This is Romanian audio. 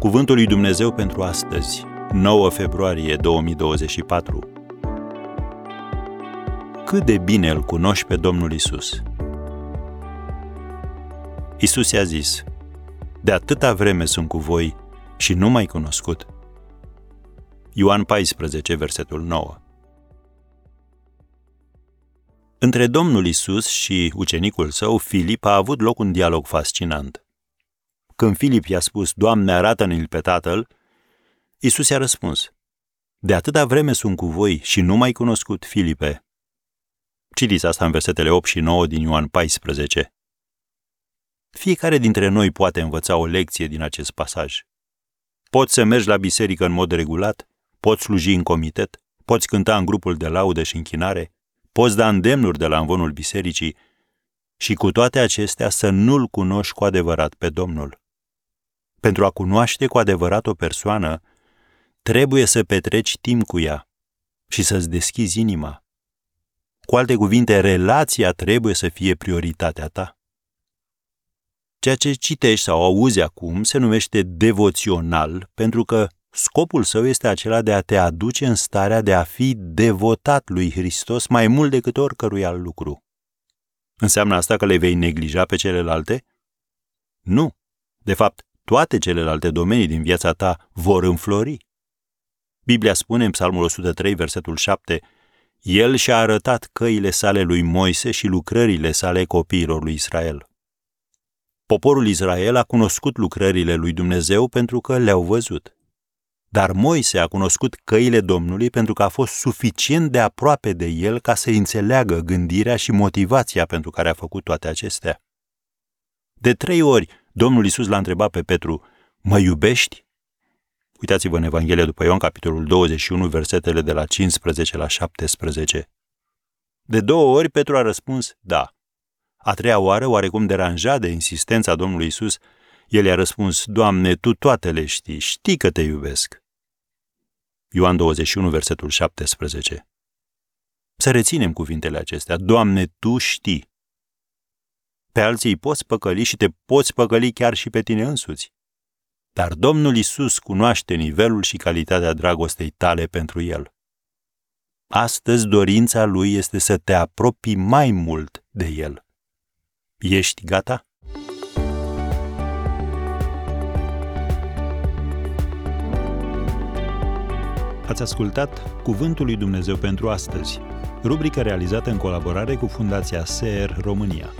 Cuvântul lui Dumnezeu pentru astăzi, 9 februarie 2024. Cât de bine îl cunoști pe Domnul Isus. Isus i-a zis: De atâta vreme sunt cu voi și nu mai cunoscut. Ioan 14, versetul 9. Între Domnul Isus și ucenicul său, Filip, a avut loc un dialog fascinant. Când Filip i-a spus, Doamne, arată-ne-l pe Tatăl, Isus i-a răspuns, De atâta vreme sunt cu voi și nu mai cunoscut, Filipe. Citiți asta în versetele 8 și 9 din Ioan 14. Fiecare dintre noi poate învăța o lecție din acest pasaj. Poți să mergi la biserică în mod regulat, poți sluji în comitet, poți cânta în grupul de laudă și închinare, poți da îndemnuri de la învonul bisericii și cu toate acestea să nu-L cunoști cu adevărat pe Domnul. Pentru a cunoaște cu adevărat o persoană, trebuie să petreci timp cu ea și să-ți deschizi inima. Cu alte cuvinte, relația trebuie să fie prioritatea ta. Ceea ce citești sau auzi acum se numește devoțional pentru că scopul său este acela de a te aduce în starea de a fi devotat lui Hristos mai mult decât oricărui alt lucru. Înseamnă asta că le vei neglija pe celelalte? Nu. De fapt, toate celelalte domenii din viața ta vor înflori. Biblia spune în Psalmul 103, versetul 7, El și-a arătat căile sale lui Moise și lucrările sale copiilor lui Israel. Poporul Israel a cunoscut lucrările lui Dumnezeu pentru că le-au văzut. Dar Moise a cunoscut căile Domnului pentru că a fost suficient de aproape de el ca să înțeleagă gândirea și motivația pentru care a făcut toate acestea. De trei ori, Domnul Isus l-a întrebat pe Petru, mă iubești? Uitați-vă în Evanghelia după Ioan, capitolul 21, versetele de la 15 la 17. De două ori Petru a răspuns, da. A treia oară, oarecum deranjat de insistența Domnului Isus, el i-a răspuns, Doamne, Tu toate le știi, știi că te iubesc. Ioan 21, versetul 17. Să reținem cuvintele acestea. Doamne, Tu știi. Pe alții îi poți păcăli și te poți păcăli chiar și pe tine însuți. Dar Domnul Isus cunoaște nivelul și calitatea dragostei tale pentru El. Astăzi dorința Lui este să te apropii mai mult de El. Ești gata? Ați ascultat Cuvântul lui Dumnezeu pentru astăzi, rubrica realizată în colaborare cu Fundația SER România.